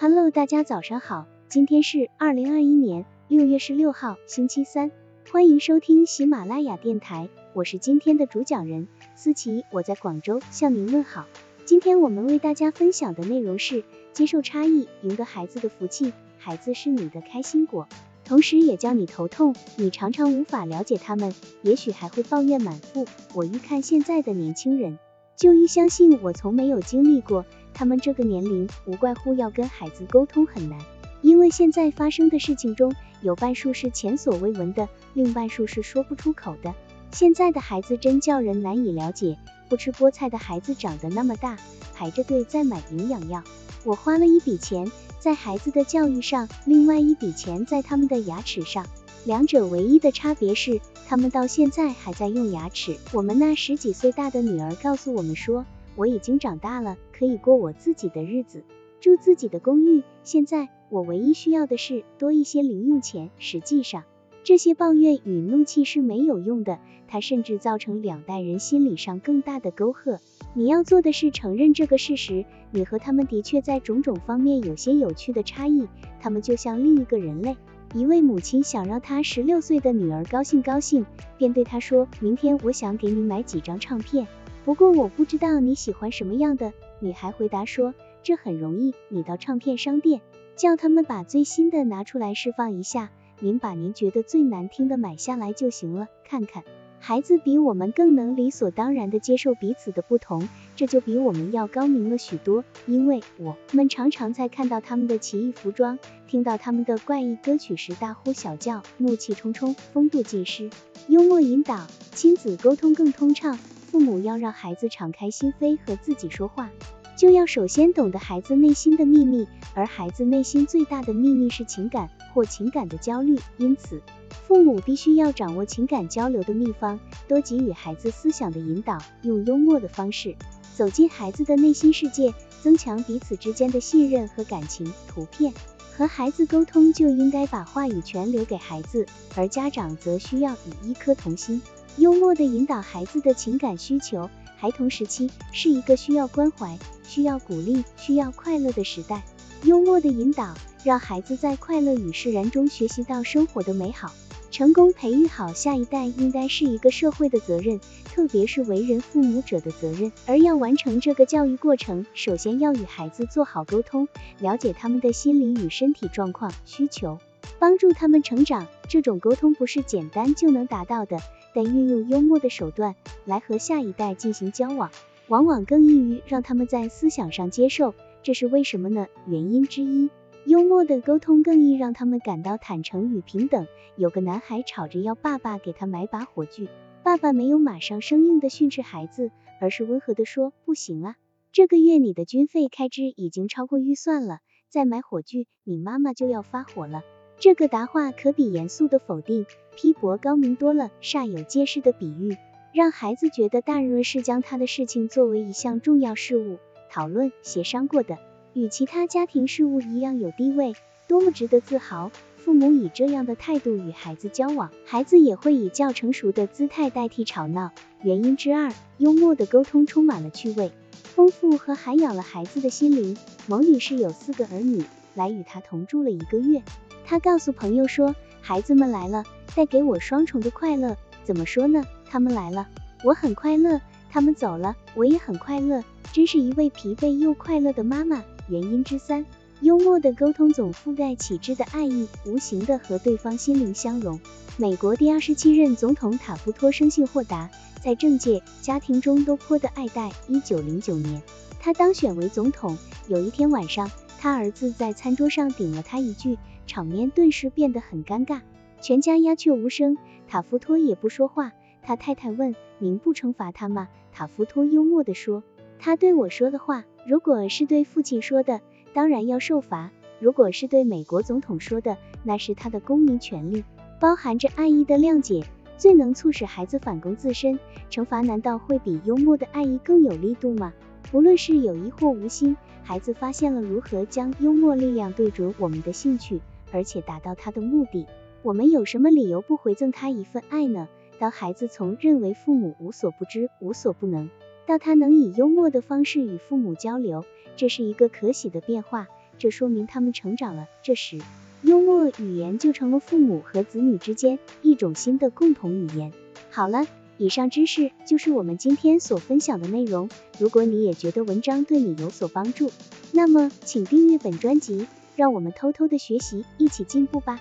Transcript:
Hello，大家早上好，今天是二零二一年六月十六号，星期三，欢迎收听喜马拉雅电台，我是今天的主讲人思琪，我在广州向您问好。今天我们为大家分享的内容是接受差异，赢得孩子的福气，孩子是你的开心果，同时也叫你头痛，你常常无法了解他们，也许还会抱怨满腹。我一看现在的年轻人，就一相信我从没有经历过。他们这个年龄，无怪乎要跟孩子沟通很难，因为现在发生的事情中有半数是前所未闻的，另半数是说不出口的。现在的孩子真叫人难以了解，不吃菠菜的孩子长得那么大，排着队在买营养药。我花了一笔钱在孩子的教育上，另外一笔钱在他们的牙齿上，两者唯一的差别是，他们到现在还在用牙齿。我们那十几岁大的女儿告诉我们说。我已经长大了，可以过我自己的日子，住自己的公寓。现在我唯一需要的是多一些零用钱。实际上，这些抱怨与怒气是没有用的，它甚至造成两代人心理上更大的沟壑。你要做的是承认这个事实，你和他们的确在种种方面有些有趣的差异。他们就像另一个人类。一位母亲想让她十六岁的女儿高兴高兴，便对她说：“明天我想给你买几张唱片。”不过我不知道你喜欢什么样的。女孩回答说，这很容易，你到唱片商店，叫他们把最新的拿出来释放一下，您把您觉得最难听的买下来就行了。看看，孩子比我们更能理所当然地接受彼此的不同，这就比我们要高明了许多。因为我们常常在看到他们的奇异服装，听到他们的怪异歌曲时大呼小叫，怒气冲冲，风度尽失，幽默引导，亲子沟通更通畅。父母要让孩子敞开心扉和自己说话，就要首先懂得孩子内心的秘密，而孩子内心最大的秘密是情感或情感的焦虑。因此，父母必须要掌握情感交流的秘方，多给予孩子思想的引导，用幽默的方式走进孩子的内心世界，增强彼此之间的信任和感情。图片和孩子沟通就应该把话语权留给孩子，而家长则需要以一颗童心。幽默地引导孩子的情感需求。孩童时期是一个需要关怀、需要鼓励、需要快乐的时代。幽默的引导，让孩子在快乐与释然中学习到生活的美好。成功培育好下一代，应该是一个社会的责任，特别是为人父母者的责任。而要完成这个教育过程，首先要与孩子做好沟通，了解他们的心理与身体状况、需求，帮助他们成长。这种沟通不是简单就能达到的。但运用幽默的手段来和下一代进行交往，往往更易于让他们在思想上接受。这是为什么呢？原因之一，幽默的沟通更易让他们感到坦诚与平等。有个男孩吵着要爸爸给他买把火炬，爸爸没有马上生硬的训斥孩子，而是温和的说：“不行啊，这个月你的军费开支已经超过预算了，再买火炬，你妈妈就要发火了。”这个答话可比严肃的否定、批驳高明多了。煞有介事的比喻，让孩子觉得大人是将他的事情作为一项重要事务讨论、协商过的，与其他家庭事务一样有地位，多么值得自豪！父母以这样的态度与孩子交往，孩子也会以较成熟的姿态代替吵闹。原因之二，幽默的沟通充满了趣味、丰富和涵养了孩子的心灵。某女士有四个儿女，来与她同住了一个月。他告诉朋友说，孩子们来了，带给我双重的快乐。怎么说呢？他们来了，我很快乐；他们走了，我也很快乐。真是一位疲惫又快乐的妈妈。原因之三，幽默的沟通总覆盖启智的爱意，无形的和对方心灵相融。美国第二十七任总统塔夫托生性豁达，在政界、家庭中都颇得爱戴。一九零九年，他当选为总统。有一天晚上，他儿子在餐桌上顶了他一句。场面顿时变得很尴尬，全家鸦雀无声，塔夫托也不说话。他太太问：“您不惩罚他吗？”塔夫托幽默地说：“他对我说的话，如果是对父亲说的，当然要受罚；如果是对美国总统说的，那是他的公民权利。”包含着爱意的谅解，最能促使孩子反攻自身。惩罚难道会比幽默的爱意更有力度吗？不论是有意或无心，孩子发现了如何将幽默力量对准我们的兴趣。而且达到他的目的，我们有什么理由不回赠他一份爱呢？当孩子从认为父母无所不知、无所不能，到他能以幽默的方式与父母交流，这是一个可喜的变化。这说明他们成长了。这时，幽默语言就成了父母和子女之间一种新的共同语言。好了，以上知识就是我们今天所分享的内容。如果你也觉得文章对你有所帮助，那么请订阅本专辑，让我们偷偷的学习，一起进步吧。